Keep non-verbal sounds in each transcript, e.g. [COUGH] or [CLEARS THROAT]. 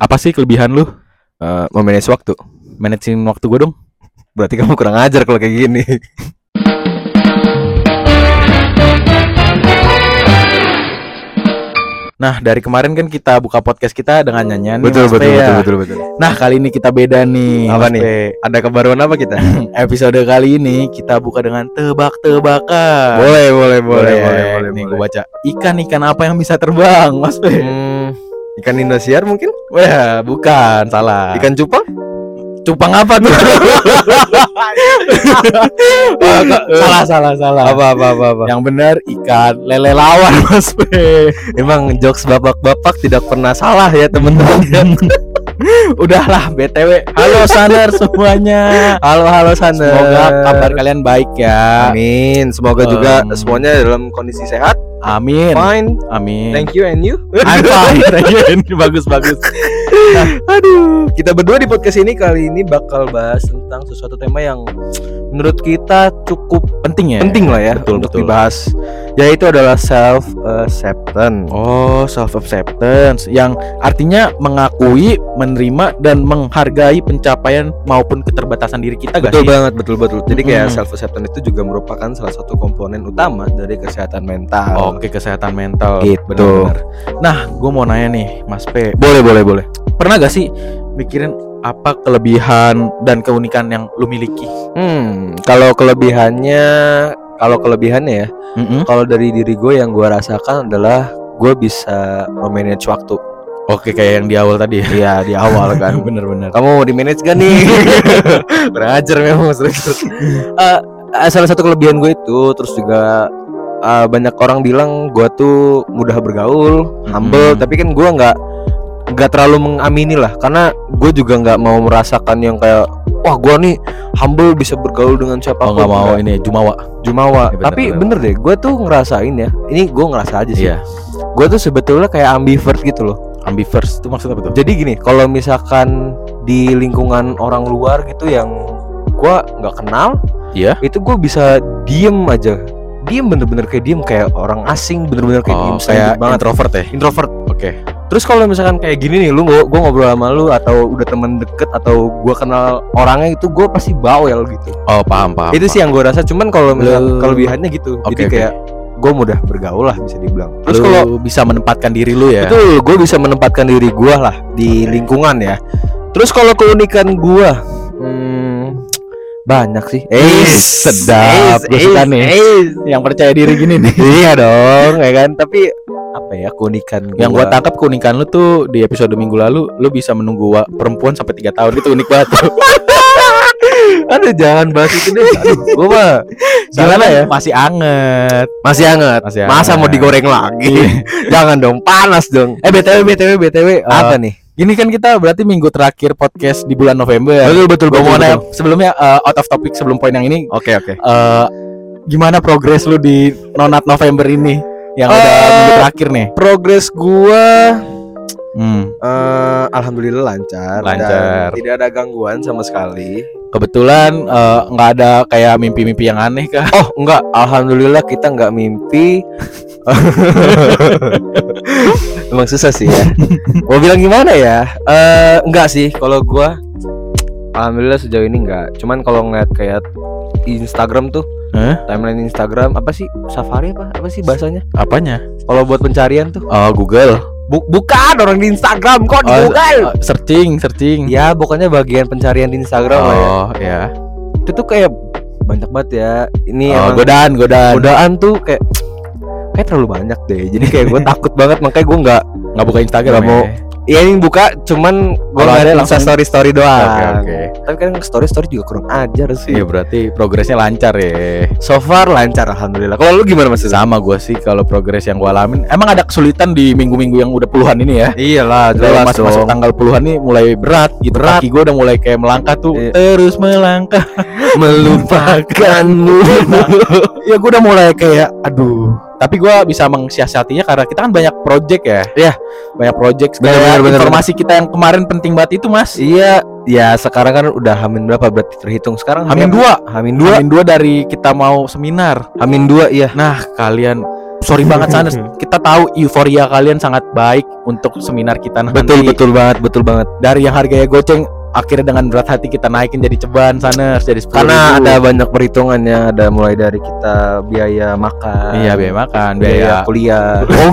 Apa sih kelebihan lu? Eh, memanage waktu. Manajemen waktu gue dong. Berarti kamu kurang ajar kalau kayak gini. Nah, dari kemarin kan kita buka podcast kita dengan nyanyian nih, betul, Mas betul, Pe, betul, ya. betul, betul, Nah, kali ini kita beda nih. Apa Mas nih? Ada kebaruan apa kita? [CLEARS THROAT] Episode kali ini kita buka dengan tebak-tebakan. boleh, boleh, boleh, ya. boleh, boleh, Nih boleh. gue baca ikan-ikan apa yang bisa terbang, Mas Pe? Hmm, ikan Indosiar mungkin? Wah, bukan, salah. Ikan cupang? cupang apa tuh? [LAUGHS] Kok salah, salah, salah. Apa, apa, apa, apa? Yang benar ikan lele lawan, Mas Pe. Emang jokes bapak-bapak tidak pernah salah ya teman-teman. [LAUGHS] [LAUGHS] Udahlah, BTW. Halo Saner semuanya. halo, halo sana. Semoga kabar kalian baik ya. Amin. Semoga juga Um, semuanya dalam kondisi sehat. Amin. Fine. Amin. Thank you and you. I'm fine. [LAUGHS] Ini bagus bagus. Aduh, kita berdua di podcast ini kali ini bakal bahas tentang sesuatu tema yang menurut kita cukup Penting ya. penting lah ya Betul, untuk betul. dibahas. Yaitu adalah self acceptance. Oh, self acceptance yang artinya mengakui, menerima dan menghargai pencapaian maupun keterbatasan diri kita gak betul sih? banget, betul betul. Jadi kayak Mm-mm. self acceptance itu juga merupakan salah satu komponen utama dari kesehatan mental. Oke, kesehatan mental. Gitu. Benar-benar. Nah, gue mau nanya nih, Mas P. Boleh, boleh, boleh. Pernah gak sih mikirin apa kelebihan dan keunikan yang lu miliki? Hmm, kalau kelebihannya, kalau kelebihannya ya, Mm-mm. kalau dari diri gue yang gue rasakan adalah gue bisa memanage waktu. Oke, kayak yang di awal tadi ya. Iya di awal kan. [LAUGHS] Bener-bener. Kamu mau di manage gak nih? [LAUGHS] Kurang ajar memang. Eh, eh, salah satu kelebihan gue itu terus juga eh, banyak orang bilang gue tuh mudah bergaul, humble, Hmm. tapi kan gue nggak nggak terlalu mengamini lah karena gue juga nggak mau merasakan yang kayak wah gue nih humble bisa bergaul dengan Oh siapa pun nggak mau ini Jumawa. jumawa Ya, bener, tapi bener. bener deh gue tuh ngerasain ya ini gue ngerasa aja sih Iya. gue tuh sebetulnya kayak ambivert gitu loh Ambivers itu maksudnya apa tuh? jadi gini kalau misalkan di lingkungan orang luar gitu yang gue nggak kenal Iya. itu gue bisa diem aja diem bener-bener kayak diem kayak orang asing bener-bener kayak Oh, diem kayak banget introvert ya. introvert Oke. terus kalau misalkan kayak gini nih lu gue ngobrol sama lu atau udah temen deket atau gue kenal orangnya itu gue pasti bawel gitu Oh, paham, paham. itu sih yang gue rasa cuman kalau misalkan Lu- kelebihannya gitu Oke, jadi kayak gue mudah bergaul lah bisa dibilang terus kalau bisa menempatkan diri lu ya. Betul, gue bisa menempatkan diri gue lah di lingkungan ya. Terus kalau keunikan gue, banyak sih. Ih, sedap. Gua suka nih. Yang percaya diri gini nih. [LAUGHS] iya dong, ya kan. Tapi apa ya keunikan gua? Yang gua tangkap keunikan lu tuh di episode minggu lalu lu bisa menunggu wa- perempuan sampai tiga tahun itu unik banget tuh. [LAUGHS] Aduh, jangan bahas itu deh. Aduh, gue mah gimana ya? Masih anget. Masih hangat. Masih Masa mau digoreng lagi? [LAUGHS] jangan dong, panas dong. Eh BTW BTW BTW eh, Apa nih? Ini kan kita berarti minggu terakhir podcast di bulan November. Betul betul Gua mau betul. nanya sebelumnya eh, out of topic sebelum poin yang ini Oke oke. eh gimana progres lu di Nonat November ini yang udah Eh, minggu terakhir nih? Progres gua Hmm. eh, alhamdulillah lancar. dan Lancar. Tidak ada gangguan sama sekali. Kebetulan nggak ada kayak mimpi-mimpi yang aneh kah? Oh enggak, alhamdulillah kita nggak mimpi. [LAUGHS] Emang susah sih ya. Mau bilang gimana ya? Eh enggak sih, kalau gua alhamdulillah sejauh ini enggak. Cuman kalau ngeliat kayak Instagram tuh, Hah? timeline Instagram apa sih? Safari apa? Apa sih bahasanya? Apanya? Kalau buat pencarian tuh. Oh Google. Bu- bukan orang di Instagram kok di Oh, Google. eh, searching, searching. Ya, pokoknya bagian pencarian di Instagram lah ya. oh ya. Itu tuh kayak banyak banget ya. Ini Oh, emang godaan, godaan. godaan tuh kayak kayak terlalu banyak deh jadi kayak gue takut banget makanya gue nggak Nggak buka Instagram Nggak mau. ya? ya ini buka cuman gue Kalau ada nggak langsung- story story doang Oke, oke. tapi kan story story juga kurang ajar sih Iya berarti progresnya lancar ya. so far lancar alhamdulillah kalau lu gimana mas Sama gua sih kalau progres yang gua alamin. Emang ada kesulitan di minggu-minggu yang udah puluhan ini ya. iyalah Udah jelas masuk masuk tanggal puluhan nih mulai berat gitu. Berat. Kaki gua udah mulai kayak melangkah tuh. Iya. Terus melangkah. [LAUGHS] melupakanmu [LAUGHS] ya gua udah mulai kayak aduh. Tapi gua bisa mengsiasatinya karena kita kan banyak project ya. Iya. Banyak project. Bener, Kayak bener, bener, informasi kita yang kemarin penting banget itu mas. iya ya sekarang kan udah hamin berapa berarti terhitung sekarang Hamin dua. hamin dua Hamin dua dari kita mau seminar. hamin dua iya Nah kalian sorry banget Sanes [LAUGHS] kita tahu euforia kalian sangat baik untuk seminar kita nanti betul betul banget betul banget dari yang harganya goceng akhirnya dengan berat hati kita naikin jadi ceban Sanes jadi 10 karena ada banyak perhitungannya ada mulai dari kita biaya makan. Iya biaya makan biaya biaya kuliah. [LAUGHS] Oh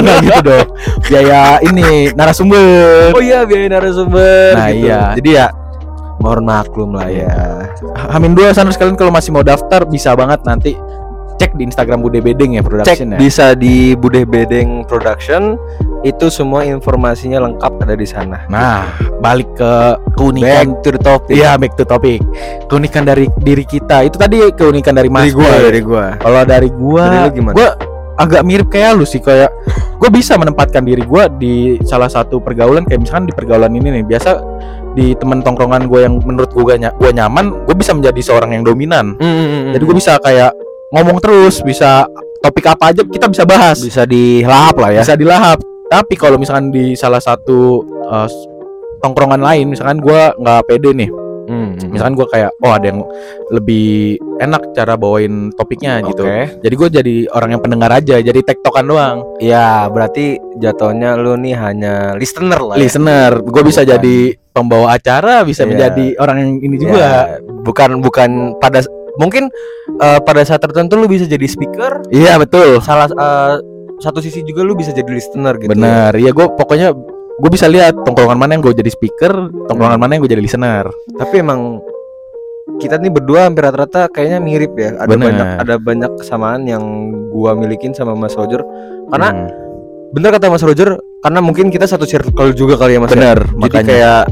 nggak gitu dong. Biaya ini narasumber. Oh iya biaya narasumber Nah, gitu. iya. jadi ya mohon maklum lah ya. Hamin dua Sanes kalian kalau masih mau daftar bisa banget nanti cek di Instagram Bude Bedeng ya cek production ya bisa di Bude Bedeng Production itu semua informasinya lengkap ada di sana Nah, balik ke keunikan back to the topic Iya, back to topic. Keunikan dari diri kita. Itu tadi keunikan dari Mas. dari gua Boy. dari gua Kalau dari gua, Dari lu gimana? gua agak mirip kayak lu sih kayak gua bisa menempatkan diri gua di salah satu pergaulan kayak misalkan di pergaulan ini nih. Biasa di teman tongkrongan gua yang menurut gua, ny- gua nyaman, gua bisa menjadi seorang yang dominan. Jadi gua bisa kayak ngomong terus, bisa topik apa aja kita bisa bahas. bisa dilahap lah ya Bisa dilahap. Tapi kalau misalkan di salah satu eh, tongkrongan lain, misalkan gua nggak pede nih Hmm, misalkan gue kayak oh ada yang lebih enak cara bawain topiknya gitu Oke. jadi gue jadi orang yang pendengar aja jadi tektokan doang Ya, berarti jatuhnya lu nih hanya listener lah ya. listener gue bisa Bukan. jadi pembawa acara bisa Iya. menjadi orang yang ini Ya, juga bukan bukan pada mungkin eh, pada saat tertentu lu bisa jadi speaker, iya betul salah eh, satu sisi juga lu bisa jadi listener gitu. benar iya gue pokoknya gue bisa lihat tongkrongan mana yang gue jadi speaker tongkrongan mana yang gue jadi listener Tapi emang kita nih berdua hampir rata-rata kayaknya mirip ya. Ada Bener. banyak ada banyak kesamaan yang gua milikin sama Mas Roger. Karena Hmm, bener kata Mas Roger, karena mungkin kita satu circle juga kali ya Mas. ya. benar Jadi makanya kayak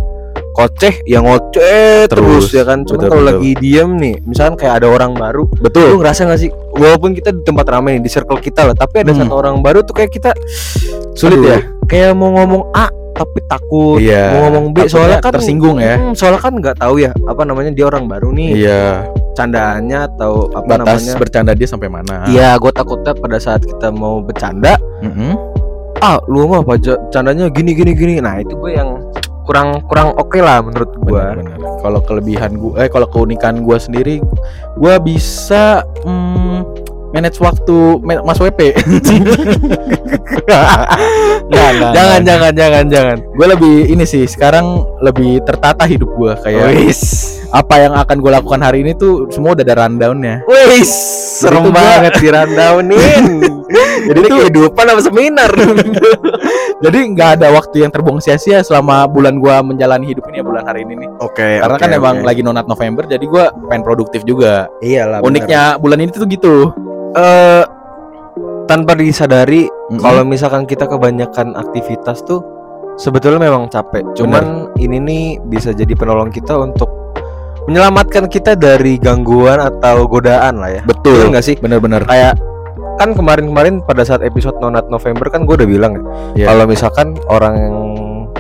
koceh yang ngoceh terus, Terus, ya kan. Cuma kalau lagi diem nih, misalkan kayak ada orang baru, lu betul ngerasa gak sih walaupun kita di tempat ramai nih di circle kita lah, tapi ada Hmm. satu orang baru tuh kayak kita Sulit aduh, ya? Kayak mau ngomong A tapi takut, Iya, mau ngomong B takutnya soalnya kan tersinggung ya. Hmm, soalnya kan nggak tahu ya apa namanya dia orang baru nih, iya candaannya atau apa batas namanya. bercanda dia sampai mana Iya, gue takutnya pada saat kita mau bercanda, Mm-mm. ah lu mah apa candanya gini gini gini. Nah itu gue yang kurang kurang oke lah menurut gue. Benar-benar. Kalau kelebihan gua, eh kalau keunikan gua sendiri, gua bisa mm, manage waktu ma- Mas WP. [LAUGHS] Jangan nggak. jangan jangan jangan. Gue lebih ini sih sekarang lebih tertata hidup gua kayak Wis, apa yang akan gue lakukan hari ini tuh semua udah ada rundownnya. wis, serem gua- banget di rundownin. [LAUGHS] Jadi itu kehidupan apa seminar? [LAUGHS] Jadi nggak ada waktu yang terbuang sia-sia selama bulan gua menjalani hidup ini ya bulan hari ini nih. Oke, Karena kan emang lagi nonat November, jadi gua pengen produktif juga. iyalah. benar. Uniknya bulan ini tuh gitu. eh tanpa disadari Mm-mm. kalau misalkan kita kebanyakan aktivitas tuh sebetulnya memang capek. Cuman ini nih bisa jadi penolong kita untuk menyelamatkan kita dari gangguan atau godaan lah ya. betul nggak sih? bener-bener Kayak kan kemarin-kemarin pada saat episode Nonat November kan gue udah bilang ya. Iya. Kalau misalkan orang yang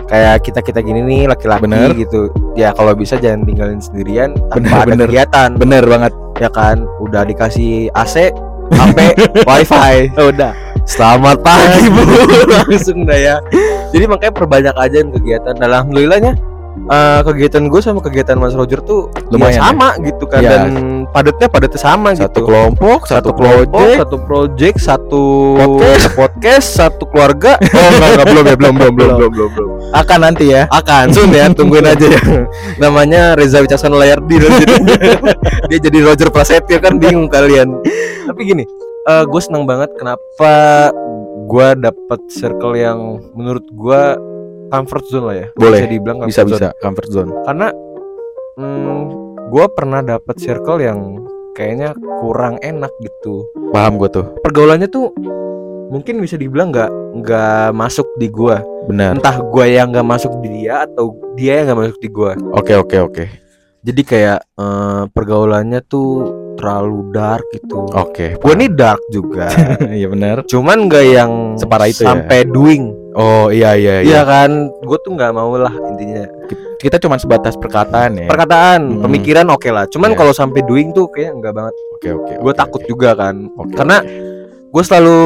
kayak kita kita gini nih laki-laki Bener. gitu ya kalau bisa jangan tinggalin sendirian tanpa Bener, ada bener. kegiatan bener banget ya kan udah dikasih AC HP [LAUGHS] wifi udah Selamat pagi bu [LAUGHS] Langsung dah ya Jadi makanya perbanyak aja kegiatan Dan Alhamdulillahnya eh, Kegiatan gue sama kegiatan Mas Roger tuh Lumayan ya sama gitu kan Iya. Dan padatnya padatnya sama satu gitu kelompok satu, kelompok, project satu project, satu Podcast. podcast, satu keluarga. [LAUGHS] Oh enggak, enggak belum ya, belum belum belum belum belum. belum. akan nanti ya Akan soon ya, tungguin aja ya. [LAUGHS] Namanya Reza Wicaksono Layardi nanti. [LAUGHS] Dia jadi Roger Prasetyo kan bingung kalian. Tapi gini, gue seneng banget kenapa gue dapet circle yang menurut gue comfort zone lah ya. Boleh. Bisa dibilang comfort bisa zone. bisa comfort zone. Karena hmm, gue pernah dapet circle yang kayaknya kurang enak gitu. paham gue tuh. Pergaulannya tuh mungkin bisa dibilang nggak nggak masuk di gua. Benar. Entah gua yang nggak masuk di dia atau dia yang nggak masuk di gua. Oke oke oke. Jadi kayak eh, pergaulannya tuh terlalu dark gitu. Oke gua nih dark juga. [LAUGHS] Iya benar. Cuman nggak yang Separah itu ya? sampai doing oh iya iya iya iya kan gua tuh nggak mau lah intinya kita cuma sebatas perkataan ya perkataan Hmm. pemikiran oke lah cuman Iya. kalau sampai doing tuh kayak nggak banget oke oke gua oke, takut oke. juga kan Oke, karena oke. gue selalu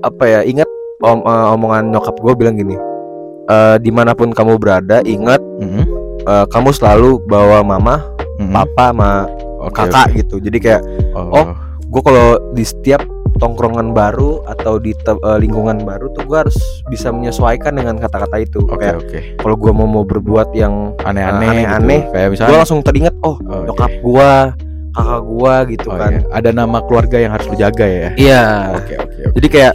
apa ya ingat om, eh, omongan nyokap gue bilang gini eh di mana pun kamu berada ingat Mhm, eh, kamu selalu bawa mama mhm. papa sama Oke, kakak oke. gitu jadi kayak oh, oh. gue kalau di setiap tongkrongan baru atau di eh, lingkungan baru tuh gue harus bisa menyesuaikan dengan kata-kata itu Oke kayak oke. kalau gue mau mau berbuat yang Aneh-aneh. Nah, aneh-aneh. gitu. Kayak gue langsung teringat oh Oh, nyokap iya. gue kakak gue gitu Oh, kan iya. Ada nama keluarga yang harus lu jaga ya. iya Oke oke. oke. jadi kayak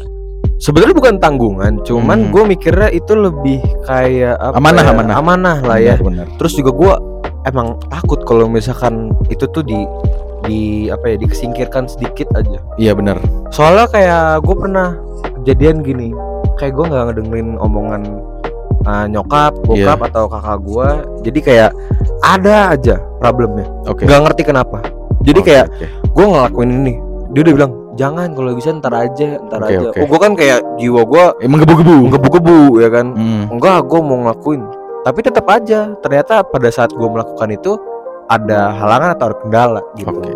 sebenarnya bukan tanggungan cuman Hmm. gue mikirnya itu lebih kayak apa Amanah, ya, amanah. amanah lah ya Benar. terus juga gue emang takut kalau misalkan itu tuh di di apa ya dikesingkirkan sedikit aja Iya benar. soalnya kayak gue pernah kejadian gini kayak gue nggak ngedengerin omongan uh, nyokap bokap Iya. atau kakak gue jadi kayak ada aja problemnya Oke. nggak ngerti kenapa jadi Oke, kayak oke. gue ngelakuin ini dia udah bilang jangan kalau bisa ntar aja ntar Oke, aja oke. oh gue kan kayak jiwa gue emang gebu-gebu. ngebu-gebu ya kan Hmm. enggak gue mau ngelakuin tapi tetap aja ternyata pada saat gue melakukan itu ada halangan atau ada kendala gitu Oke.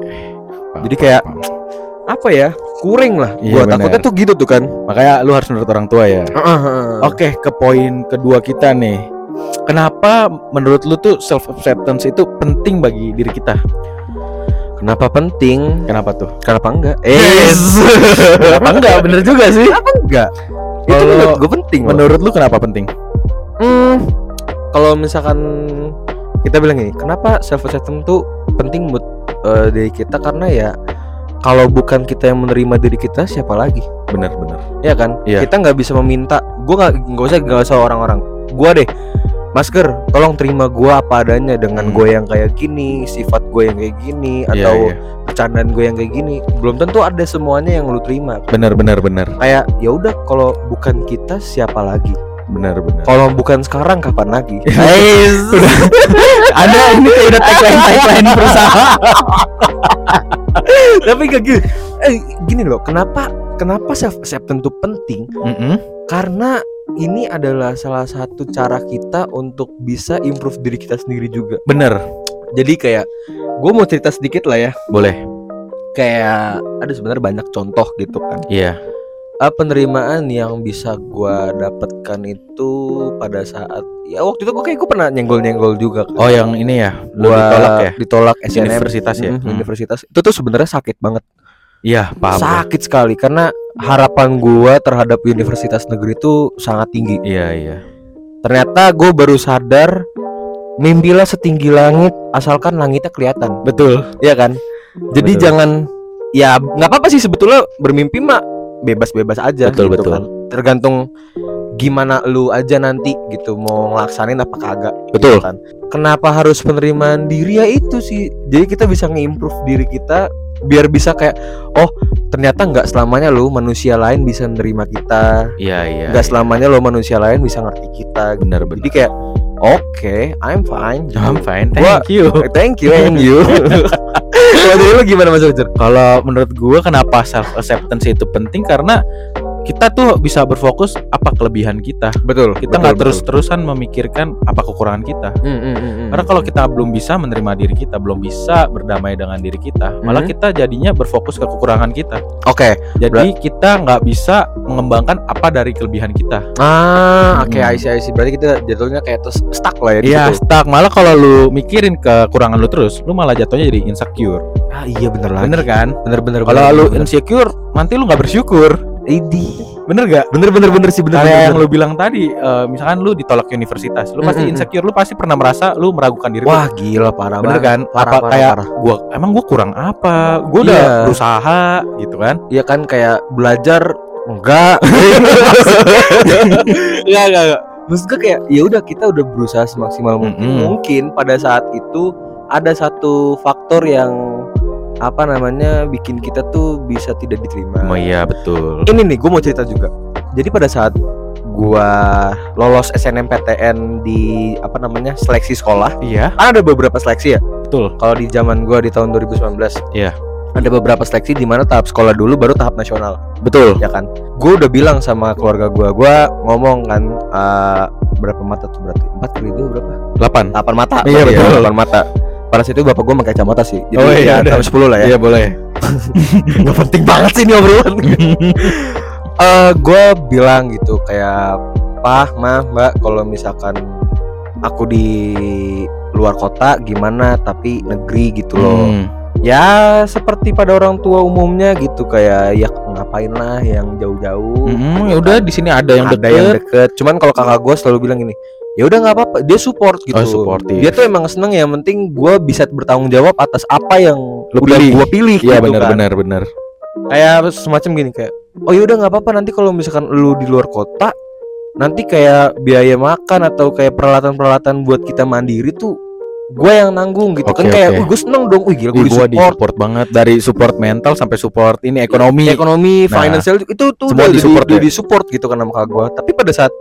Jadi kayak- apa ya kuring lah Iya, gue bener. takutnya tuh gitu tuh kan Makanya lu harus menurut orang tua ya. Oke, ke poin kedua kita nih. Kenapa menurut lu tuh self acceptance itu penting bagi diri kita? kenapa penting Kenapa tuh? kenapa enggak Yes. [LAUGHS] Kenapa enggak? Bener juga sih. kenapa enggak itu menurut gue penting loh. Menurut lu kenapa penting? Hmm, kalau misalkan kita bilang ini, kenapa self acceptance tuh penting buat eh, diri kita karena ya kalau bukan kita yang menerima diri kita siapa lagi bener. ya kan Iya. kita nggak bisa meminta gue nggak nggak usah nggak usah orang-orang gue deh masker tolong terima gue apa adanya dengan Hmm. gue yang kayak gini sifat gue yang kayak gini Iya, atau iya. bercandaan gue yang kayak gini belum tentu ada semuanya yang lu terima Bener bener bener. kayak ya udah kalau bukan kita siapa lagi Bener bener. kalau bukan sekarang kapan lagi [LAUGHS] [LAUGHS] Ada ini kayak udah tagline tagline perusahaan. [LAUGHS] tapi gak gini eh gini loh kenapa kenapa self acceptance itu penting Mm-mm. karena ini adalah salah satu cara kita untuk bisa improve diri kita sendiri juga Bener. jadi kayak gue mau cerita sedikit lah ya Boleh. kayak ada sebenarnya banyak contoh gitu kan Iya. Ah, penerimaan yang bisa gua dapatkan itu pada saat ya waktu itu gue kayak gue pernah nyenggol nyenggol juga kan. Oh yang ini ya. Gua ditolak ya. ditolak SNM Universitas ya? Mm, Hmm. universitas itu tuh sebenarnya sakit banget Iya paham. gue. sakit sekali karena harapan gua terhadap universitas negeri itu sangat tinggi Iya iya. ternyata gue baru sadar mimpilah setinggi langit asalkan langitnya kelihatan Betul. ya kan jadi Betul. jangan ya nggak apa-apa sih sebetulnya bermimpi mah bebas-bebas aja Betul, gitu betul. kan tergantung gimana lu aja nanti gitu mau ngelaksanin apa kagak Betul. gitu kan kenapa harus penerimaan diri ya itu sih jadi kita bisa nge-improve diri kita biar bisa kayak oh ternyata nggak selamanya lo manusia lain bisa menerima kita Iya iya. nggak selamanya lo manusia lain bisa ngerti kita Bener bener. jadi kayak oke I'm fine I'm fine. [LAUGHS] Thank you. thank you and [LAUGHS] you kalau dari lu gimana mas Kalau menurut gue kenapa self acceptance itu penting? Karena kita tuh bisa berfokus apa kelebihan kita. betul Kita nggak terus-terusan memikirkan apa kekurangan kita. Hmm, Karena kalau kita belum bisa menerima diri kita, belum bisa berdamai dengan diri kita, malah Mhm. kita jadinya berfokus ke kekurangan kita. oke Jadi kita nggak bisa mengembangkan apa dari kelebihan kita. ah oke. I see, I see. berarti kita jatuhnya kayak terus stuck lah ya Iya, stuck. Malah kalau lu mikirin kekurangan lu terus, lu malah jatuhnya jadi insecure. ah iya bener lagi Bener kan? bener bener Kalau lu bener. insecure, nanti lu nggak bersyukur. Idi Bener gak? bener bener bener sih bener Kayak bener, yang bener. lu bilang tadi, eh, misalkan lu ditolak universitas, lu pasti Mm, mm, mm. insecure, lu pasti pernah merasa lu meragukan diri lu. wah gila parah bener banget. kan? parah, apa parah, kayak parah. gua emang gua kurang apa? Gua udah Iya. berusaha gitu kan? Iya kan kayak belajar enggak Enggak enggak enggak Maksud gue kayak ya udah kita udah berusaha semaksimal mungkin Mm-mm. Mungkin pada saat itu ada satu faktor yang apa namanya bikin kita tuh bisa tidak diterima. Oh iya betul. Ini nih gue mau cerita juga. Jadi pada saat gua lolos SNMPTN di apa namanya seleksi sekolah, Iya, kan ada beberapa seleksi ya. betul. Kalau di zaman gua di tahun 2019, Iya. Ada beberapa seleksi di mana tahap sekolah dulu baru tahap nasional. Betul. ya kan gue udah bilang sama keluarga gue gue ngomong kan eh, berapa mata tuh berarti empat kali dua berapa 8. delapan mata Iya, berarti ya, betul. delapan mata pada saat itu bapak gue pakai kacamata sih jadi Oh, iya, ya udah. tahun sepuluh lah ya Iya, boleh. [LAUGHS] nggak penting banget sih ini obrolan [LAUGHS] Eh gue bilang gitu kayak pah mah mbak kalau misalkan aku di luar kota gimana tapi negeri gitu loh Hmm. ya seperti pada orang tua umumnya gitu kayak ya ngapain lah yang jauh-jauh Mm, ya udah di sini ada yang ada deket. yang deket cuman kalau kakak gue selalu bilang gini ya udah nggak apa-apa dia support gitu Oh, supportive. dia tuh emang seneng ya yang penting gue bisa bertanggung jawab atas apa yang Lu udah pilih. gue pilih Iya gitu benar kan. benar benar. kayak semacam gini kayak oh ya udah nggak apa-apa nanti kalau misalkan lu di luar kota nanti kayak biaya makan atau kayak peralatan-peralatan buat kita mandiri tuh gue yang nanggung gitu Oke, kan kayak. "Wih, gue seneng dong wih gila gue gua di di support support banget dari support mental sampai support ini ekonomi. ekonomi Nah, financial itu tuh semua udah disupport di, ya? di support gitu kan sama kakak gue tapi pada saat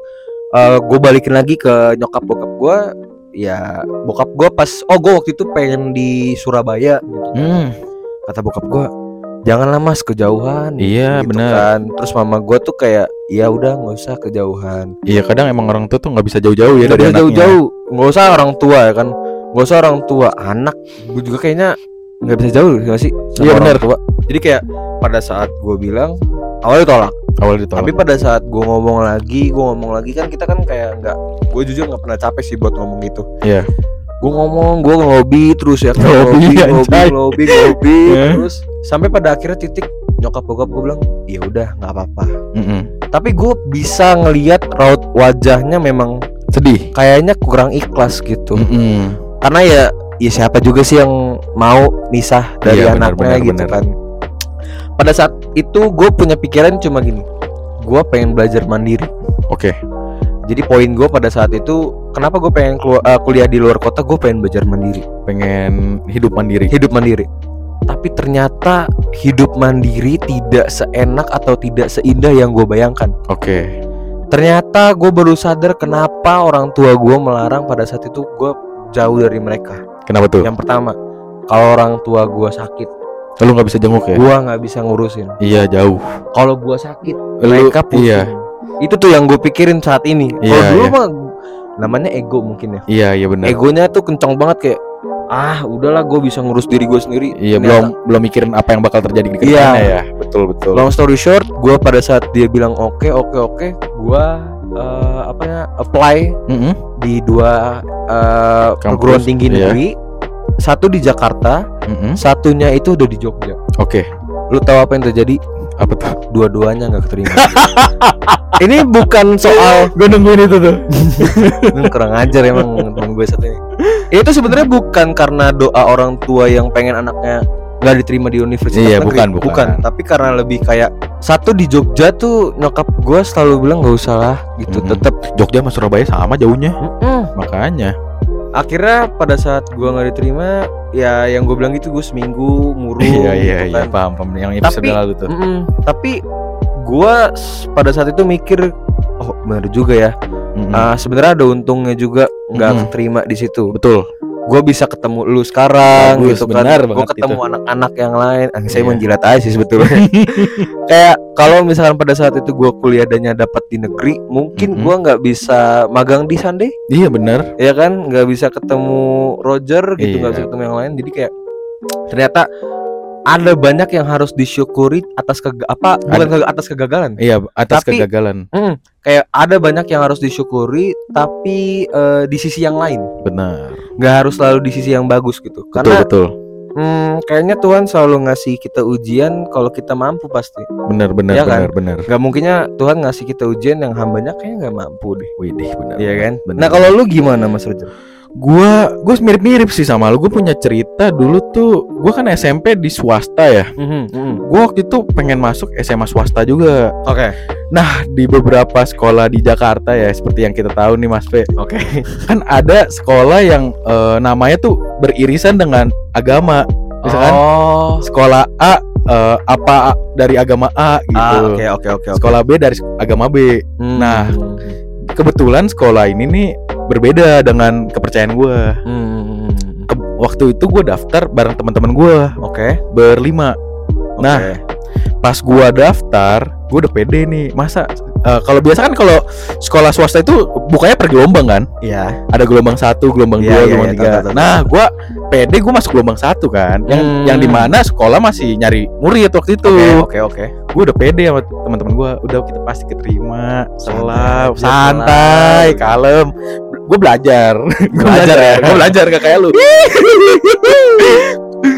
gue balikin lagi ke nyokap bokap gue ya bokap gue pas oh gue waktu itu pengen di Surabaya gitu Hmm, kata bokap gue janganlah mas kejauhan. Iya gitu benar. kan. Terus mama gue tuh kayak ya udah nggak usah kejauhan. Iya kadang emang orang tua tuh nggak bisa jauh-jauh ya Nggak dari anaknya. jauh-jauh. Nggak usah orang tua ya kan. Nggak usah orang tua anak. Gue juga kayaknya nggak bisa jauh nggak sih sama Iya, benar. tua. Jadi kayak pada saat gue bilang awalnya tolak Awal ditolak. tapi pada saat gue ngomong lagi gue ngomong lagi kan kita kan kayak nggak gue jujur nggak pernah capek sih buat ngomong gitu Iya. gue ngomong gue ngelobi terus ya Ngelobi, ngelobi ngelobi anjay. ngelobi ngelobi Eh. [LAUGHS] terus sampai pada akhirnya titik nyokap bokap gue bilang ya udah nggak apa-apa Mm-mm. tapi gue bisa ngelihat raut wajahnya memang Sedih. kayaknya kurang ikhlas gitu Mm-mm. karena ya ya siapa juga sih yang mau misah dari Iya, anaknya benar, gitu benar. kan pada saat itu gue punya pikiran cuma gini gue pengen belajar mandiri Oke. jadi poin gue pada saat itu kenapa gue pengen keluar, eh, kuliah di luar kota gue pengen belajar mandiri Pengen hidup mandiri. hidup mandiri tapi ternyata hidup mandiri tidak seenak atau tidak seindah yang gue bayangkan Oke. ternyata gue baru sadar kenapa orang tua gue melarang pada saat itu gue jauh dari mereka Kenapa tuh? yang pertama kalau orang tua gue sakit Lu nggak bisa jenguk ya? gue nggak bisa ngurusin Iya jauh. kalau gue sakit Lu- mereka pusing iya. itu tuh yang gue pikirin saat ini kalau Iya, dulu iya. mah namanya ego mungkin ya Iya iya benar. egonya tuh kencang banget kayak ah udahlah gue bisa ngurus diri gue sendiri Iya Ternyata- belum belum mikirin apa yang bakal terjadi di Iya. ke depannya ya. Betul betul. long story short gue pada saat dia bilang oke oke oke gue eh, apa ya apply Mm-mm. di dua Kampus, perguruan tinggi iya. negeri satu di Jakarta Mm-mm. satunya itu udah di Jogja Oke. lu tahu apa yang terjadi Apa tuh? dua-duanya nggak keterima [LAUGHS] ini bukan soal Gue nungguin itu tuh. [LAUGHS] Lu kurang ajar emang temen gue satu ini itu sebenarnya bukan karena doa orang tua yang pengen anaknya nggak diterima di universitas Iya, negeri. bukan, bukan. tapi karena lebih kayak satu di Jogja tuh nyokap gue selalu bilang nggak usah lah gitu Mhm. tetap Jogja sama Surabaya sama jauhnya. Makanya. Akhirnya pada saat gue nggak diterima ya yang gue bilang gitu gue seminggu ngurung [LAUGHS] Iya iya gitu iya kan. paham paham yang episode Tapi- lalu tuh. Mm-mm. tapi gue pada saat itu mikir oh benar juga ya Mm-mm. Ah, sebenarnya ada untungnya juga nggak Mm-mm. keterima di situ Betul. Gue bisa ketemu lu sekarang Bagus, gitu kan benar gue ketemu anak-anak yang lain ah, saya Iya. menjilat aja sih sebetulnya [LAUGHS] kayak kalau misalkan pada saat itu gue kuliah dannya dapat di negeri mungkin Mhm. gua nggak bisa magang di Sunday Iya benar. ya kan nggak bisa ketemu Roger gitu nggak Iya. bisa ketemu yang lain jadi kayak ternyata ada banyak yang harus disyukuri atas ke apa bukan ke- atas kegagalan Iya atas Tapi- kegagalan. Hmm, kayak ada banyak yang harus disyukuri tapi eh, di sisi yang lain Benar. nggak harus selalu di sisi yang bagus gitu Betul karena betul. hmm, kayaknya Tuhan selalu ngasih kita ujian kalau kita mampu pasti Benar benar Iya kan? benar benar. nggak mungkinnya Tuhan ngasih kita ujian yang hambanya kayaknya nggak mampu deh Widih benar. Iya kan Benar. nah kalau lu gimana Mas Roger gua gua mirip-mirip sih sama lu. Gue punya cerita dulu tuh. Gua kan SMP di swasta ya. Gua waktu itu pengen masuk SMA swasta juga. oke Nah, di beberapa sekolah di Jakarta ya, seperti yang kita tahu nih Mas P, oke kan ada sekolah yang eh, namanya tuh beririsan dengan agama. Misalkan oh sekolah A eh, apa dari agama A gitu. ah, oke oke oke oke Sekolah B dari agama B. Hmm. nah. Kebetulan sekolah ini nih berbeda dengan kepercayaan gua. Hmm. Ke- waktu itu gua daftar bareng teman-teman gua oke berlima. Nah, Oke. pas gua daftar, gua udah pede nih. Masa eh, kalau biasa kan kalau sekolah swasta itu bukanya per gelombang kan? iya Ada gelombang satu, gelombang Iya, dua, iya, gelombang iya, tiga. tahu, tahu. Nah, gua pede gua masuk gelombang satu kan. Yang Hmm. yang di mana sekolah masih nyari murid waktu itu. oke oke oke Gue udah pede sama teman-teman gua. Udah kita pasti keterima. Selam, Santai, santai, kalem. Gue belajar. [LAUGHS] Gue Belajar ya. Gue belajar gak kayak lu. [LAUGHS]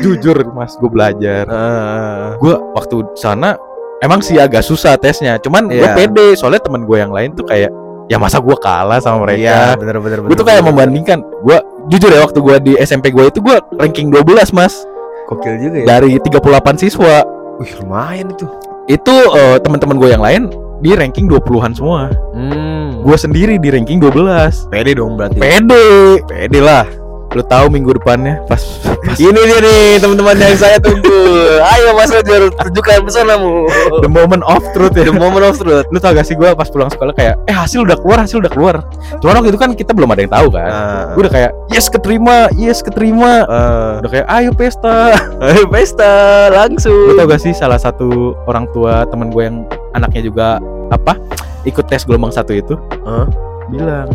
jujur mas gue belajar Ah, gue waktu sana emang sih agak susah tesnya cuman gue Iya. pede soalnya temen gue yang lain tuh kayak ya masa gue kalah sama iya, mereka bener bener gue tuh kayak membandingkan gue jujur ya waktu gue di SMP gue itu gue ranking 12 mas kokil juga ya. dari 38 siswa Wih, lumayan itu. itu eh, teman-teman gue yang lain di ranking 20-an semua Hmm. gue sendiri di ranking 12 pede dong berarti. pede pede lah lu tahu minggu depannya pas, pas Ini dia nih teman-teman yang saya tunggu. Ayo Mas Roger tunjukkan pesonamu. the moment of truth ya The moment of truth. lu tau gak sih gue pas pulang sekolah kayak eh hasil udah keluar hasil udah keluar cuman waktu itu kan kita belum ada yang tahu kan Ah. gue udah kayak yes keterima yes keterima Ah. udah kayak ayo pesta [LAUGHS] Ayo pesta lu langsung. tau gak sih salah satu orang tua temen gue yang anaknya juga apa ikut tes gelombang satu itu Hah? bilang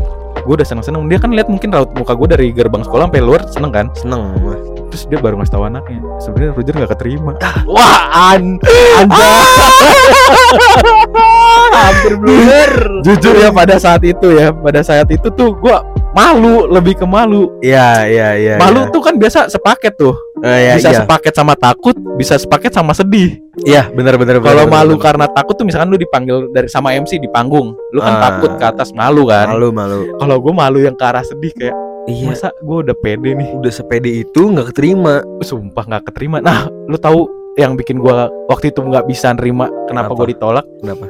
gue udah seneng seneng dia kan lihat mungkin raut muka gue dari gerbang sekolah sampai luar seneng kan? Seneng. terus dia baru ngasih tahu anaknya. Sebenarnya Roger nggak keterima. Wah, an Anda. [LAUGHS] Hampir blunder. jujur ya pada saat itu ya pada saat itu tuh gue malu lebih ke malu Iya, iya, iya. malu tuh kan biasa sepaket tuh Eh, iya, bisa iya. sepaket sama takut bisa sepaket sama sedih Iya, benar benar kalau malu benar. karena takut tuh misalkan lu dipanggil dari sama MC di panggung lu kan Ah. takut ke atas malu kan malu malu. kalau gue malu yang ke arah sedih kayak Iya, masa gue udah pede nih udah sepede itu nggak keterima. sumpah nggak keterima nah lu tahu yang bikin gue waktu itu nggak bisa nerima kenapa Kenapa? gue ditolak Kenapa?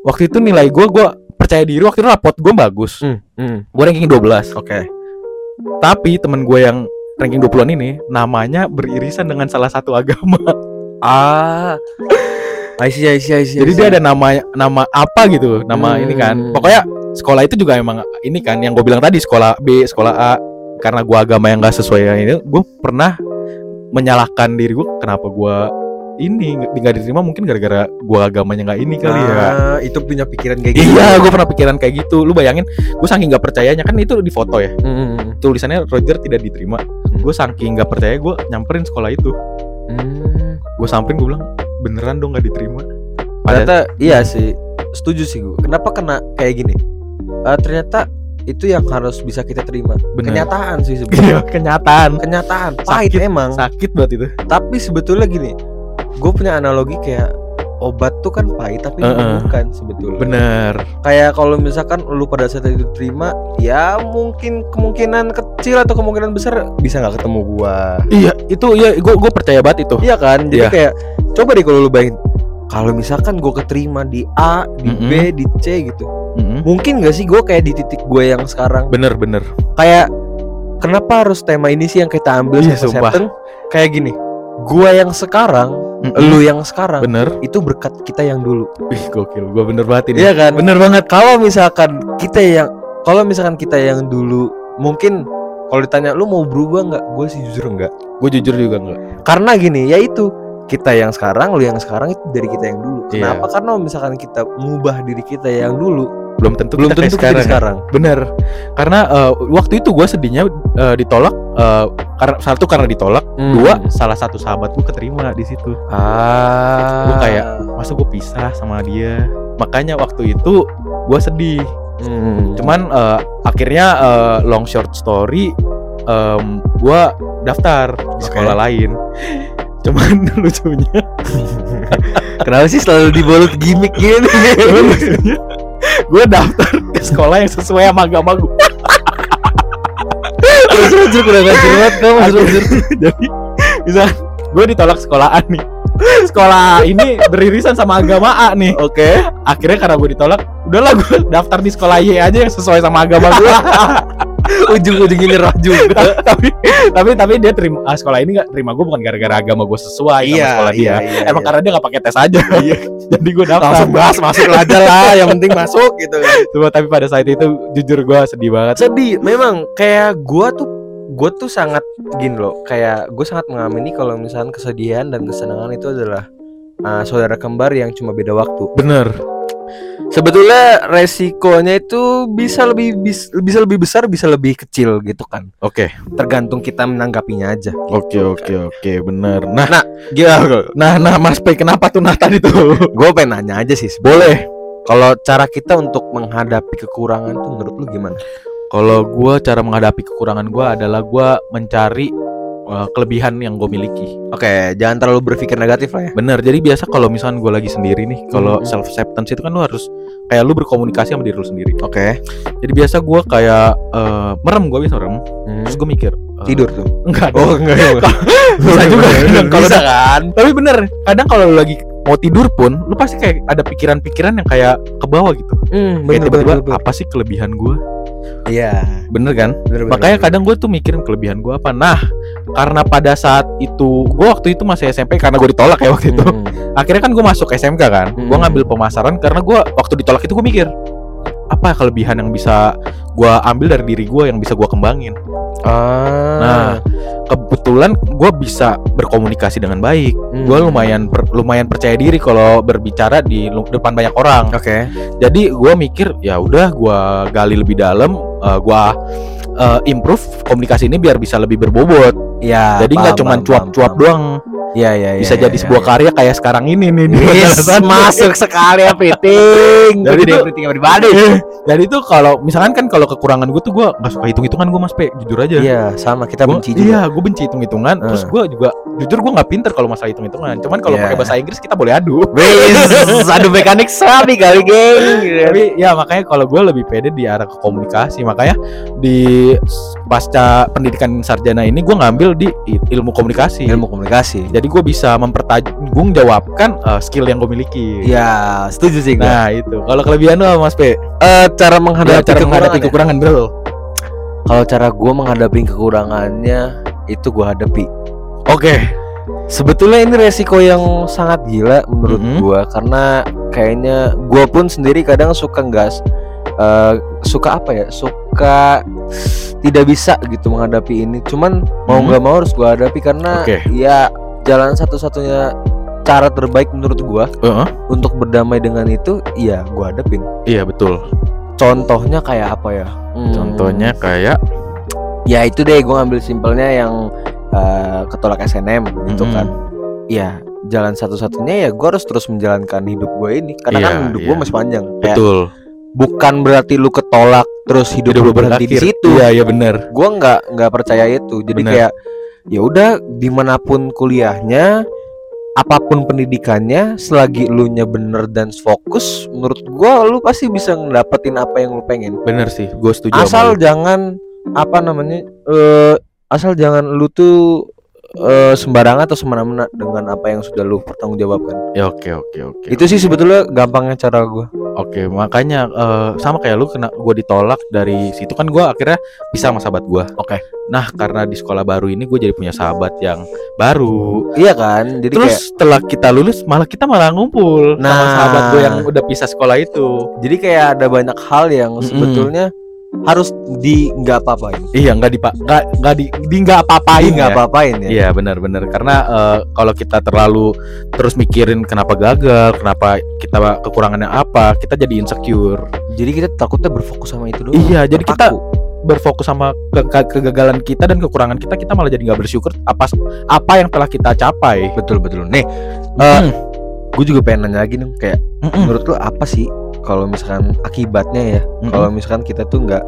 waktu itu nilai gue gue percaya diri waktu itu rapot gue bagus Hmm, hmm. gue ranking 12 Oke. tapi temen gue yang ranking 20-an ini namanya beririsan dengan salah satu agama [LAUGHS] Ah. I see, I see, I see, I jadi see. dia ada nama nama apa gitu nama Hmm. ini kan pokoknya sekolah itu juga emang ini kan yang gue bilang tadi sekolah B sekolah A karena gue agama yang gak sesuai yang ini gue pernah menyalahkan diri gue kenapa gue ini nggak diterima mungkin gara-gara gue agamanya nggak ini kali ya Ah, itu punya pikiran kayak gitu. Iya, gue pernah pikiran kayak gitu. Lu bayangin, gue saking nggak percayanya kan itu di foto ya. Hmm. Tulisannya Roger tidak diterima. Gue saking nggak percaya, gue nyamperin sekolah itu. Hmm. Gue samperin, gue bilang beneran dong nggak diterima. Ternyata iya sih, setuju sih gue. Kenapa kena kayak gini? Eh, ternyata itu yang harus bisa kita terima. Bener. Kenyataan sih [LAUGHS] Iya, sebenarnya. kenyataan. Kenyataan pahit Sakit. emang. Sakit banget itu. Tapi sebetulnya gini, gue punya analogi kayak obat tuh kan pahit tapi Heeh. bukan sebetulnya. Bener. Kayak kalau misalkan lu pada saat itu terima, ya mungkin kemungkinan kecil atau kemungkinan besar bisa nggak ketemu gua. Iya, itu iya gue gue percaya banget itu. Iya kan? Jadi Iya. kayak coba deh kalau lu bayangin kalau misalkan gue keterima di A, di B, di C gitu. Mm-mm. Mungkin gak sih gue kayak di titik gue yang sekarang Bener bener. kayak kenapa harus tema ini sih yang kita ambil Iya, sama sumpah. Kayak gini. Gua yang sekarang, Mm-mm. lu yang sekarang Bener. itu berkat kita yang dulu. Wih gokil. Gue bener banget ini. Iya kan? Bener banget. Kalau misalkan kita yang kalau misalkan kita yang dulu mungkin kalau ditanya lu mau berubah nggak? Gue sih jujur enggak. Gue jujur juga nggak. Karena gini, yaitu kita yang sekarang, lu yang sekarang itu dari kita yang dulu. Iya. Kenapa? Karena misalkan kita mengubah diri kita yang dulu, Belum tentu belum kita tentu kita di sekarang. sekarang. Bener, karena eh, waktu itu gue sedihnya eh, ditolak eh, karena satu karena ditolak, Hmm. dua salah satu sahabat gue keterima di situ. Ah. Gua kayak, Masa gue pisah sama dia? Makanya waktu itu gue sedih. Hmm. Cuman eh, akhirnya eh, long short story, em, gue daftar di sekolah lain. Cuman lucunya, Kenapa sih selalu dibalut gimmick gini? cuman lucunya, gue daftar ke sekolah yang sesuai sama agama gue. Kurang banget kamu Jadi bisa gue ditolak sekolah A nih. Sekolah ini beririsan sama agama A nih. Oke. Akhirnya karena gue ditolak, udahlah gue daftar di sekolah Y aja yang sesuai sama agama gue. [LAUGHS] Ujung-ujungnya nyerah juga. tapi tapi tapi dia terima ah, sekolah ini gak terima gue bukan gara-gara agama gue sesuai sama sekolah dia. Emang karena dia gak pakai tes aja. [LAUGHS] Jadi gue daftar. langsung bahas masuk aja lah, yang penting masuk gitu. Cuma tapi pada saat itu jujur gue sedih banget. Sedih, memang kayak gua tuh gua tuh sangat gini loh, kayak gue sangat mengamini kalau misalnya kesedihan dan kesenangan itu adalah uh, saudara kembar yang cuma beda waktu. Bener. Sebetulnya resikonya itu bisa lebih bis- bisa lebih besar, bisa lebih kecil gitu kan. Oke. Tergantung kita menanggapinya aja. Oke oke oke bener. Nah Gila, nah nah Mas P kenapa tuh nah tadi tuh? [LAUGHS] gue pengen nanya aja sih. Boleh. Kalau cara kita untuk menghadapi kekurangan tuh menurut lu gimana? Kalau gue cara menghadapi kekurangan gue adalah gue mencari uh, kelebihan yang gue miliki. Oke, jangan terlalu berpikir negatif lah ya. Bener. Jadi biasa kalau misalkan gue lagi sendiri nih, kalau Hmm. self acceptance itu kan lu harus kayak lu berkomunikasi sama diri lu sendiri. Oke. Jadi biasa gue kayak uh, merem, gue bisa merem. Hmm. Terus gue mikir uh, Tidur tuh. Enggak. Oh, enggak ya. [LAUGHS] bisa juga. [LAUGHS] Kalau kan? Tapi bener. Kadang kalau lu lagi mau tidur pun, lu pasti kayak ada pikiran-pikiran yang kayak ke bawah gitu. Kayak bener, tiba-tiba bener, bener. apa sih kelebihan gue? Iya. Bener kan? Bener, bener, Makanya bener. kadang gue tuh mikirin kelebihan gue apa. Nah, karena pada saat itu gue waktu itu masih SMP karena gue ditolak ya waktu itu. Hmm. Akhirnya kan gue masuk SMK kan. Gue Hmm. ngambil pemasaran karena gue waktu ditolak itu gue mikir apa kelebihan yang bisa gue ambil dari diri gue yang bisa gue kembangin. Ah. Nah, kebetulan gue bisa berkomunikasi dengan baik. Hmm. Gue lumayan per- lumayan percaya diri kalau berbicara di depan banyak orang. Oke. Jadi gue mikir ya udah gue gali lebih dalam, uh, gue uh, improve komunikasi ini biar bisa lebih berbobot. Ya. Jadi nggak cuma cuap-cuap doang, Iya, iya, iya. bisa iya, jadi iya, sebuah iya. karya kayak sekarang ini nih. Yes, masuk sekali ya Piting. [LAUGHS] Jadi pribadi. [LAUGHS] Jadi tuh kalau misalkan kan kalau kekurangan gue tuh gue nggak suka hitung-hitungan gue mas Pe, jujur aja. Iya, sama kita Gua- benci juga. Iya, gue benci hitung-hitungan. Terus Eh. gue juga jujur gue nggak pinter kalau masalah hitung-hitungan. Cuman kalau Iya. pakai bahasa Inggris kita boleh adu. Aduh [LAUGHS] mekanik sapi kali, geng. Tapi ya makanya kalau gue lebih pede di arah ke komunikasi. Makanya di pasca pendidikan sarjana ini gue ngambil di ilmu komunikasi. ilmu komunikasi. Jadi gue bisa mempertanggungjawabkan uh, skill yang gue miliki. Iya, setuju sih gue. Nah itu. Kalau kelebihan lo Mas P, Eh, cara ya, menghadapi cara menghadapi kekurangan kekurangan bro. Kalau cara gue menghadapi kekurangannya itu gue hadapi. Oke. Sebetulnya ini resiko yang sangat gila menurut Mhm. gua karena kayaknya gua pun sendiri kadang suka nggak eh, suka apa ya suka tidak bisa gitu menghadapi ini. Cuman mau Mhm. nggak mau harus gua hadapi karena Oke. ya jalan satu-satunya cara terbaik menurut gua Heeh. untuk berdamai dengan itu ya gua hadapin. Iya betul. Contohnya kayak apa ya? Hmm, Contohnya kayak ya itu deh gua ngambil simpelnya yang eh, ketolak SNM gitu Mm-mm. kan ya jalan satu-satunya ya gue harus terus menjalankan hidup gue ini karena Iya, kan hidup iya. gue masih panjang Kayak betul. bukan berarti lu ketolak terus hidup, Hidup lu berhenti di situ Iya iya benar. gue nggak nggak percaya itu jadi Bener. kayak ya udah di mana pun kuliahnya apa pun pendidikannya selagi lu nya bener dan fokus menurut gue lu pasti bisa ngedapetin apa yang lu pengen Bener sih, gue setuju. asal jangan apa namanya eh asal jangan lu tuh eh, sembarangan atau semena-mena dengan apa yang sudah lu pertanggungjawabkan ya oke oke oke. itu sih sebetulnya gampangnya cara gua Oke, makanya eh, sama kayak lu kena gue ditolak dari situ kan gue akhirnya bisa sama sahabat gue. Oke. Nah karena di sekolah baru ini gue jadi punya sahabat yang baru. iya kan jadi Terus kayak setelah kita lulus malah kita malah ngumpul sama Nah. sahabat gue yang udah pisah sekolah itu. jadi kayak ada banyak hal yang sebetulnya harus di nggak apa-apain Iya nggak dipa nggak nggak di di nggak apa-apain Di nggak ya. apa-apain ya Iya benar-benar karena eh, kalau kita terlalu terus mikirin kenapa gagal, kenapa kita kekurangannya apa, kita jadi insecure. jadi kita takutnya berfokus sama itu doang Iya, jadi kita berfokus sama ke- ke- kegagalan kita dan kekurangan kita, kita malah jadi nggak bersyukur apa apa yang telah kita capai. betul betul nih Mm. gue juga pengen nanya lagi dong kayak Mm-mm. menurut lu apa sih kalau misalkan akibatnya ya Mm-mm. kalau misalkan kita tuh nggak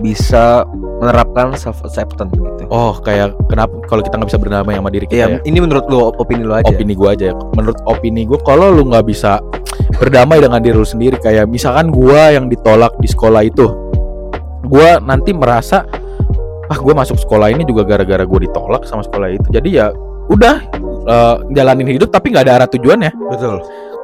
bisa menerapkan self acceptance gitu Oh, kayak kenapa kalau kita nggak bisa berdamai sama diri kita Iya, ya? ini menurut lu opini lu aja. Opini gue aja. ya. Menurut opini gue, kalau lu nggak bisa berdamai dengan diri lu sendiri, kayak misalkan gua yang ditolak di sekolah itu, gua nanti merasa ah gue masuk sekolah ini juga gara-gara gue ditolak sama sekolah itu. Jadi ya udah eh, jalanin hidup tapi nggak ada arah tujuannya. Betul.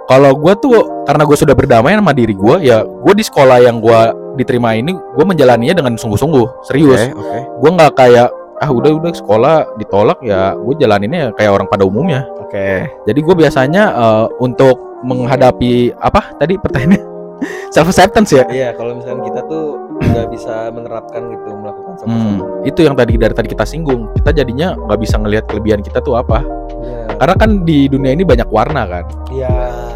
Kalau gue tuh karena gue sudah berdamai sama diri gue ya gue di sekolah yang gue diterima ini gue menjalaninya dengan sungguh-sungguh serius. Oke, oke. gue nggak kayak ah udah udah sekolah ditolak ya gue jalaninnya kayak orang pada umumnya. Oke. jadi gue biasanya eh, untuk menghadapi apa tadi pertanyaannya? [LAUGHS] Self acceptance ya? Iya, kalau misalkan kita tuh nggak bisa menerapkan gitu melakukan self Hmm, itu yang tadi dari tadi kita singgung. Kita jadinya nggak bisa ngelihat kelebihan kita tuh apa Iya. karena kan di dunia ini banyak warna kan Iya. benar,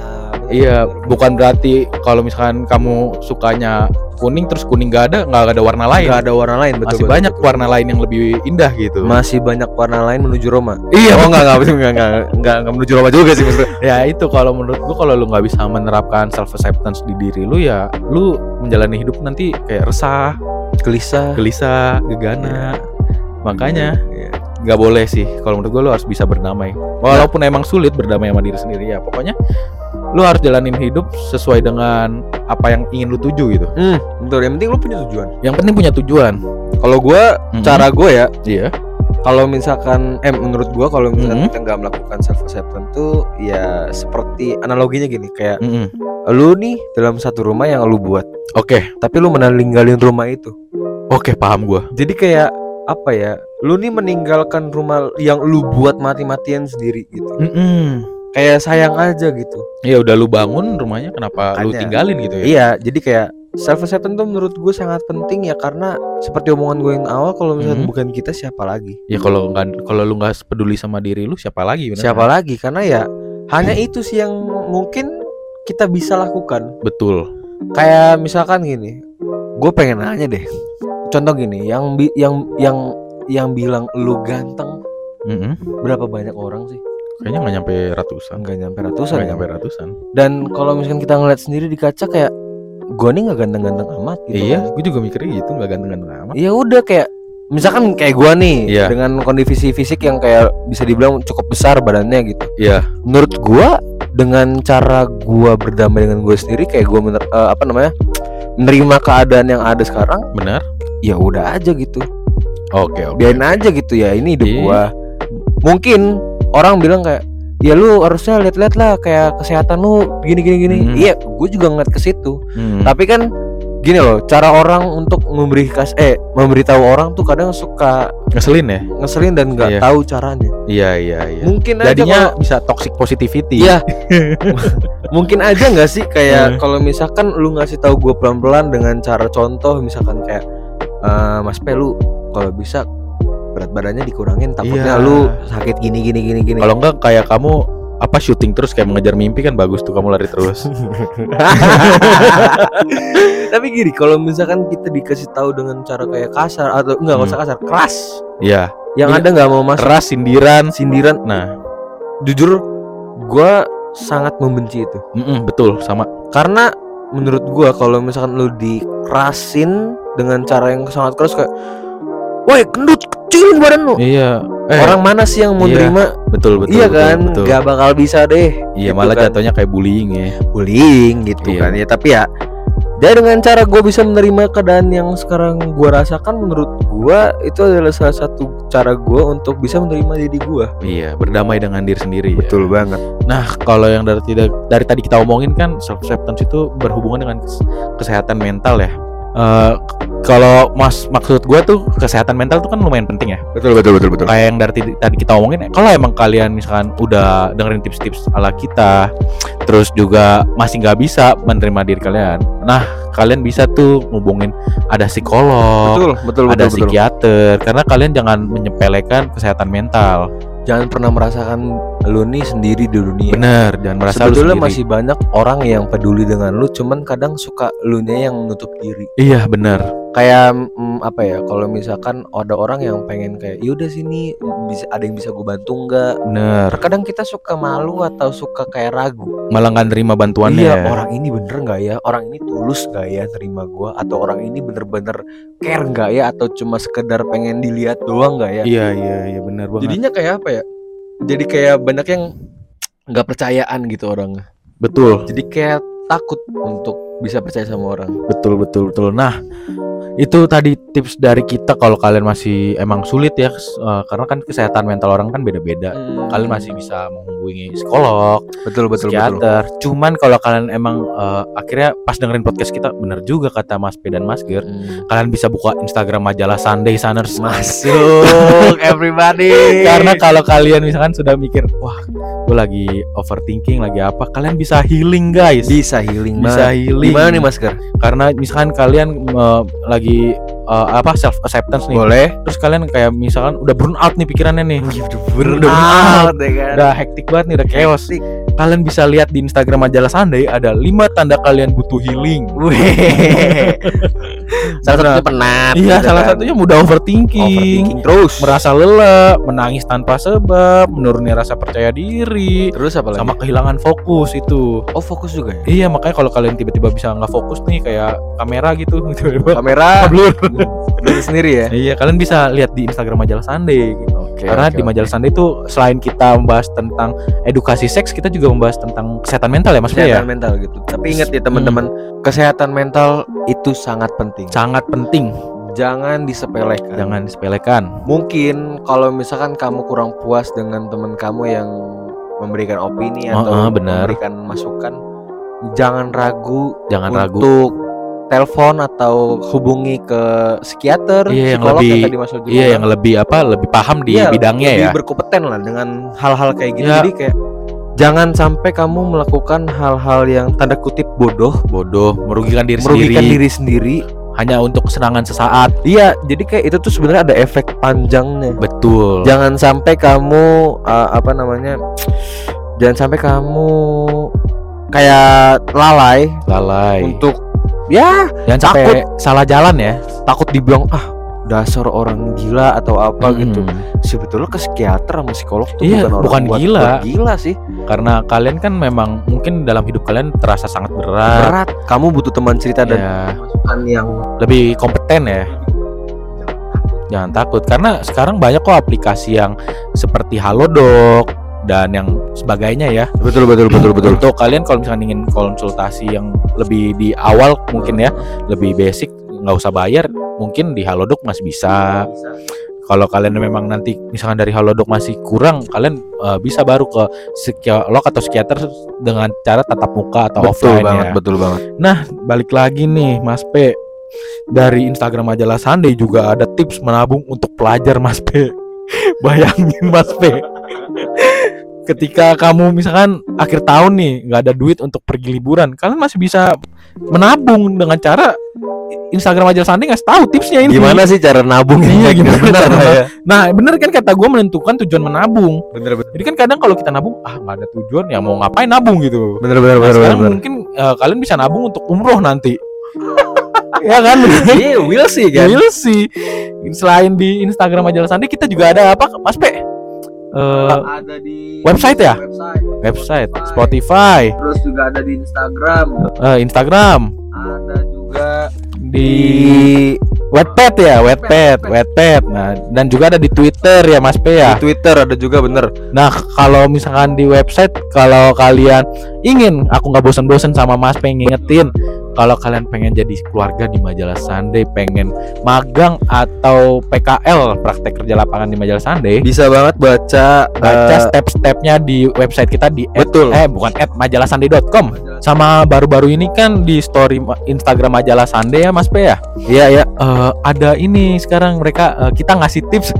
Iya, bukan berarti kalau misalkan kamu sukanya kuning terus kuning gak ada, nggak ada warna lain. Nggak ada warna lain betul. Masih betul, banyak betul. warna lain yang lebih indah gitu. Masih banyak warna lain menuju Roma. iya, Oh enggak enggak enggak enggak enggak enggak menuju Roma juga sih maksudnya. ya itu kalau menurut gua kalau lu nggak bisa menerapkan self acceptance di diri lu ya, lu menjalani hidup nanti kayak resah, Gelisah. gelisah, gegana. Makanya Iya. Nggak boleh sih kalau menurut gue lu harus bisa berdamai walaupun emang sulit berdamai sama diri sendiri ya pokoknya lu harus jalanin hidup sesuai dengan apa yang ingin lu tuju gitu Hmm, betul. Yang penting lu punya tujuan. yang penting punya tujuan Kalau gua Mhm. cara gue ya, iya kalau misalkan eh menurut gua kalau misalkan Mhm. kita nggak melakukan self acceptance tuh ya seperti analoginya gini kayak Mm-mm. lu nih dalam satu rumah yang lu buat, oke tapi lu meninggalin rumah itu. oke paham gue Jadi kayak apa ya? Lu nih meninggalkan rumah yang lu buat mati-matian sendiri gitu. Kayak sayang aja gitu. ya udah lu bangun rumahnya kenapa lu Makanya. tinggalin gitu ya Iya, jadi kayak self acceptance tuh menurut gue sangat penting ya karena seperti omongan gue yang awal kalau misalnya Mhm. bukan kita siapa lagi? ya kalau nggak kalau lu nggak peduli sama diri lu siapa lagi bener Siapa kan? lagi? Karena ya hanya itu sih yang mungkin kita bisa lakukan. betul Kayak misalkan gini, gue pengen nanya deh. Contoh gini, yang bi- yang yang yang bilang lu ganteng Mm-mm. berapa banyak orang sih? kayaknya nggak nyampe ratusan Enggak nyampe ratusan. nggak ya? nyampe ratusan Dan kalau misalkan kita ngeliat sendiri di kaca kayak gue nih nggak ganteng-ganteng amat gitu. iya gue juga mikirnya gitu nggak ganteng-ganteng amat Ya udah kayak misalkan kayak gua nih Iya. dengan kondisi fisik yang kayak bisa dibilang cukup besar badannya gitu. iya Menurut gua dengan cara gua berdamai dengan gue sendiri kayak gua mener, eh, apa namanya? menerima keadaan yang ada sekarang, benar ya udah aja gitu. oke oke Biarin aja gitu ya, ini hidup Iya. gua. Mungkin orang bilang kayak ya lu harusnya lihat-lihat lah kayak kesehatan lu gini gini gini. Hmm. Iya, gue juga ngeliat ke situ. Hmm. Tapi kan gini loh, cara orang untuk memberi kas eh memberitahu orang tuh kadang suka ngeselin ya ngeselin dan nggak Iya. tahu caranya. iya iya iya Mungkin aja jadinya kalau- bisa toxic positivity Iya. [LAUGHS] mungkin aja nggak sih kayak kalau misalkan lu ngasih tahu gue pelan-pelan dengan cara contoh misalkan kayak eh, Mas P lu kalau bisa berat badannya dikurangin takutnya Iya. lu sakit gini gini gini gini. kalau enggak kayak kamu apa syuting terus kayak mengejar mimpi kan bagus tuh kamu lari terus [LAUGHS] Tapi gini, kalau misalkan kita dikasih tahu dengan cara kayak kasar atau enggak nggak usah kasar, keras. Iya Yang ada nggak mau masuk keras sindiran sindiran. nah Jujur, gua sangat membenci itu. mm-mm, betul sama Karena menurut gua kalau misalkan lu dikerasin dengan cara yang sangat keras kayak Woi gendut kecilin badan lu. Iya. Eh, Orang mana sih yang mau iya, nerima? Betul betul Iya betul, kan? betul. Gak bakal bisa deh. Iya gitu malah kan. jatuhnya kayak bullying ya. Bullying gitu Iya. kan. Ya Tapi ya Ya dengan cara gue bisa menerima keadaan yang sekarang gue rasakan Menurut gue itu adalah salah satu cara gue untuk bisa menerima diri gue iya berdamai dengan diri sendiri ya. banget. Nah kalau yang dari tidak dari tadi kita omongin kan self acceptance itu berhubungan dengan kes- kesehatan mental ya Eh, kalau mas maksud gua tuh kesehatan mental tuh kan lumayan penting ya. Betul betul betul betul. Kayak yang dari tadi, tadi kita omongin kalau emang kalian misalkan udah dengerin tips-tips ala kita terus juga masih nggak bisa menerima diri kalian nah kalian bisa tuh ngubungin ada psikolog Betul betul ada betul, betul. psikiater karena kalian jangan menyepelekan kesehatan mental. Jangan pernah merasakan lu nih sendiri di dunia. Bener jangan merasa lu Sebetulnya sendiri. masih banyak orang yang peduli dengan lu Cuman kadang suka lu nya yang menutup diri. Iya bener. Kayak mm, apa ya kalau misalkan ada orang yang pengen kayak yaudah sini bisa ada yang bisa gue bantu nggak? Bener. Terkadang kita suka malu atau suka kayak ragu. Malah nggak nerima bantuannya iya orang ini bener nggak ya? Orang ini tulus nggak ya nerima gue atau orang ini bener-bener care nggak ya? Atau cuma sekedar pengen dilihat doang nggak ya? Iya iya iya bener banget. Jadinya kayak apa ya jadi kayak banyak yang nggak percayaan gitu orang betul. Jadi kayak takut untuk bisa percaya sama orang. Betul betul betul. Nah itu tadi tips dari kita kalau kalian masih emang sulit ya eh, karena kan kesehatan mental orang kan beda-beda. Kalian masih bisa menghubungi psikolog betul betul betul. psikiater. Cuman kalau kalian emang eh, akhirnya pas dengerin podcast kita bener juga kata Mas P dan Mas Ger Hmm. kalian bisa buka Instagram majalah Sunday Sunners. Masuk [LAUGHS] everybody. Karena kalau kalian misalkan sudah mikir wah gue lagi overthinking lagi apa kalian bisa healing guys. Bisa healing bisa bisa healing. Gimana nih masker karena misalkan kalian eh, lagi eh, apa self acceptance nih. Boleh. Terus kalian kayak misalkan udah burn out nih pikirannya nih. Burn Udah burn out. ya kan? Udah hektik banget nih udah chaos. kalian bisa lihat di Instagram majalah Sunday ada lima tanda kalian butuh healing. [LAUGHS] Salah satunya penat iya gitu salah kan. satunya mudah overthinking, overthinking terus. Merasa lelah menangis tanpa sebab menurunnya rasa percaya diri terus apa lagi? sama kehilangan fokus itu. Oh fokus juga ya? Iya makanya kalau kalian tiba-tiba bisa nggak fokus nih kayak kamera gitu [LAUGHS] tiba-tiba kamera. [LAUGHS] Blur. Diri sendiri ya? Iya kalian bisa lihat di Instagram majalah Sunday gitu. Oke. Karena oke, di majalah Sunday itu selain kita membahas tentang edukasi seks, kita juga membahas tentang kesehatan mental ya Mas Bey ya. kesehatan mental gitu. Tapi ingat ya teman-teman, kesehatan mental itu sangat penting. Sangat penting, Jangan disepelekan. jangan disepelekan. Mungkin kalau misalkan kamu kurang puas dengan teman kamu yang memberikan opini atau oh, benar. memberikan masukan, jangan ragu Jangan ragu. Telepon atau hubungi ke psikiater, Iya, yang lebih- yang tadi Mas Oji Iya, yang lebih apa? Lebih paham di Iya, bidangnya lebih ya. berkompeten lah dengan hal-hal kayak gitu. Ya. Jadi kayak jangan sampai kamu melakukan hal-hal yang tanda kutip bodoh, Bodoh, merugikan diri merugikan sendiri diri sendiri. hanya untuk kesenangan sesaat. Iya, jadi kayak itu tuh sebenarnya ada efek panjangnya. Betul. Jangan sampai kamu uh, apa namanya? Jangan sampai kamu kayak lalai Lalai. untuk ya Jangan sampai salah jalan ya. takut dibilang ah dasar orang gila atau apa gitu. Mm-mm. Sebetulnya ke psikiater sama psikolog tuh Iya, bukan orang bukan buat- gila. buat gila sih. Karena kalian kan memang mungkin dalam hidup kalian terasa sangat berat. Berat. Kamu butuh teman cerita dan Ya, masukan yang lebih kompeten ya. Jangan takut karena sekarang banyak kok aplikasi yang seperti Halodoc dan yang sebagainya ya. betul betul betul betul. Untuk kalian kalau misalnya ingin konsultasi yang lebih di awal mungkin ya, lebih basic nggak usah bayar, mungkin di Halodoc masih bisa. Kalau kalian memang nanti misalkan dari Halodoc masih kurang, kalian eh, bisa baru ke psikolog atau psikiater dengan cara tatap muka atau Betul offline banget, ya. betul banget. Nah, balik lagi nih Mas P. Dari Instagram majalah Sunday juga ada tips menabung untuk pelajar Mas P. [LAUGHS] Bayangin Mas P. Ketika kamu misalkan akhir tahun nih nggak ada duit untuk pergi liburan, kalian masih bisa menabung dengan cara Instagram majalah Sunday ngasih tahu tipsnya ini. Gimana sih cara nabung Iya, gimana Benar cara ya. Nah, bener kan kata gue menentukan tujuan menabung. Bener bener Jadi kan kadang kalau kita nabung, ah nggak ada tujuan, ya mau ngapain nabung gitu. bener bener Nah, bener sekarang bener. mungkin eh, kalian bisa nabung untuk umroh nanti. [LAUGHS] ya kan? Iya, will sih kan. We'll see. Selain di Instagram majalah Sandi, kita juga ada apa, Mas P? Eh, ada di website ya? Website. website, Spotify, Terus juga ada di Instagram. eh, Instagram, Ada juga di Wattpad ya, Wattpad, Wattpad. Nah, dan juga ada di Twitter ya, Mas P ya. di Twitter ada juga bener. Nah, kalau misalkan di website, kalau kalian ingin, aku nggak bosan-bosan sama Mas pengen ngingetin, kalau kalian pengen jadi keluarga di majalah Sunday, pengen magang atau PKL praktek kerja lapangan di majalah Sunday, Bisa banget baca baca eh, step-stepnya di website kita di at- betul. eh bukan at majalahsunday.com sama baru-baru ini kan di story Instagram majalah Sunday ya Mas P ya Iya ya. Eh, ada ini sekarang mereka eh, kita ngasih tips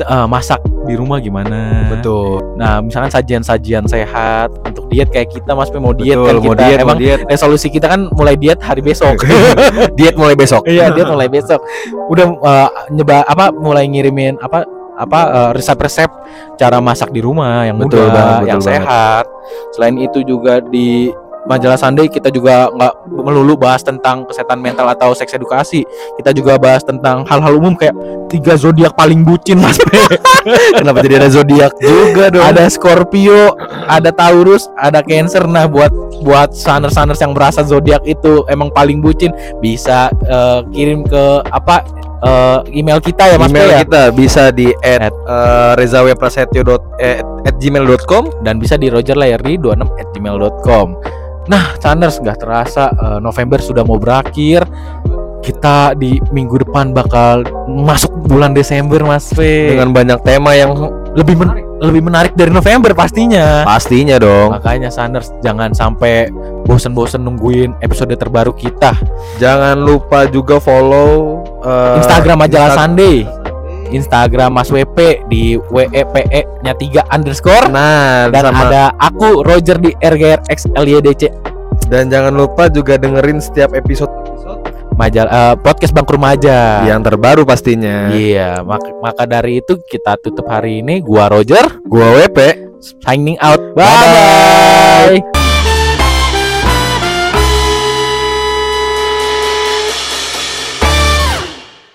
eh, masak di rumah gimana Betul. Nah, misalkan sajian-sajian sehat untuk diet kayak kita Mas P mau diet Betul, kan mau kita diet, mau emang diet. resolusi kita kan mulai diet hari besok. [LAUGHS] diet mulai besok. iya, diet mulai besok. Udah eh, nyoba apa mulai ngirimin apa apa resep-resep cara masak di rumah yang Betul mudah, banget, betul yang banget. sehat. Selain itu juga di majalah Sunday kita juga nggak melulu bahas tentang kesehatan mental atau seks edukasi. Kita juga bahas tentang hal-hal umum kayak tiga zodiak paling bucin Mas. [LAUGHS] Kenapa jadi ada zodiak juga dong? ada Scorpio, ada Taurus, ada Cancer. Nah, buat buat saners-saners yang berasa zodiak itu emang paling bucin, bisa eh, kirim ke apa eh, email kita ya Mas email ya kita bisa di at, At. eh, rezaweprasetyo eh, at gmail.com dan bisa di rogerlayerdi26@gmail.com. Nah, Saners nggak terasa eh, November sudah mau berakhir. Kita di minggu depan bakal masuk bulan Desember, Mas Fe. dengan banyak tema yang lebih men- lebih menarik dari November pastinya. pastinya dong. Makanya Sanders jangan sampai bosen-bosen nungguin episode terbaru kita. Jangan lupa juga follow eh, Instagram majalah Insta- Sunday, Instagram Mas WP di WEPE nya 3 underscore Nah, dan sama ada aku Roger di RGRXLYDC dan jangan lupa juga dengerin setiap episode majalah eh, podcast Bangku Remaja. yang terbaru pastinya. Iya, maka, maka dari itu kita tutup hari ini. Gua Roger Gua WP signing out. Bye-bye. Bye.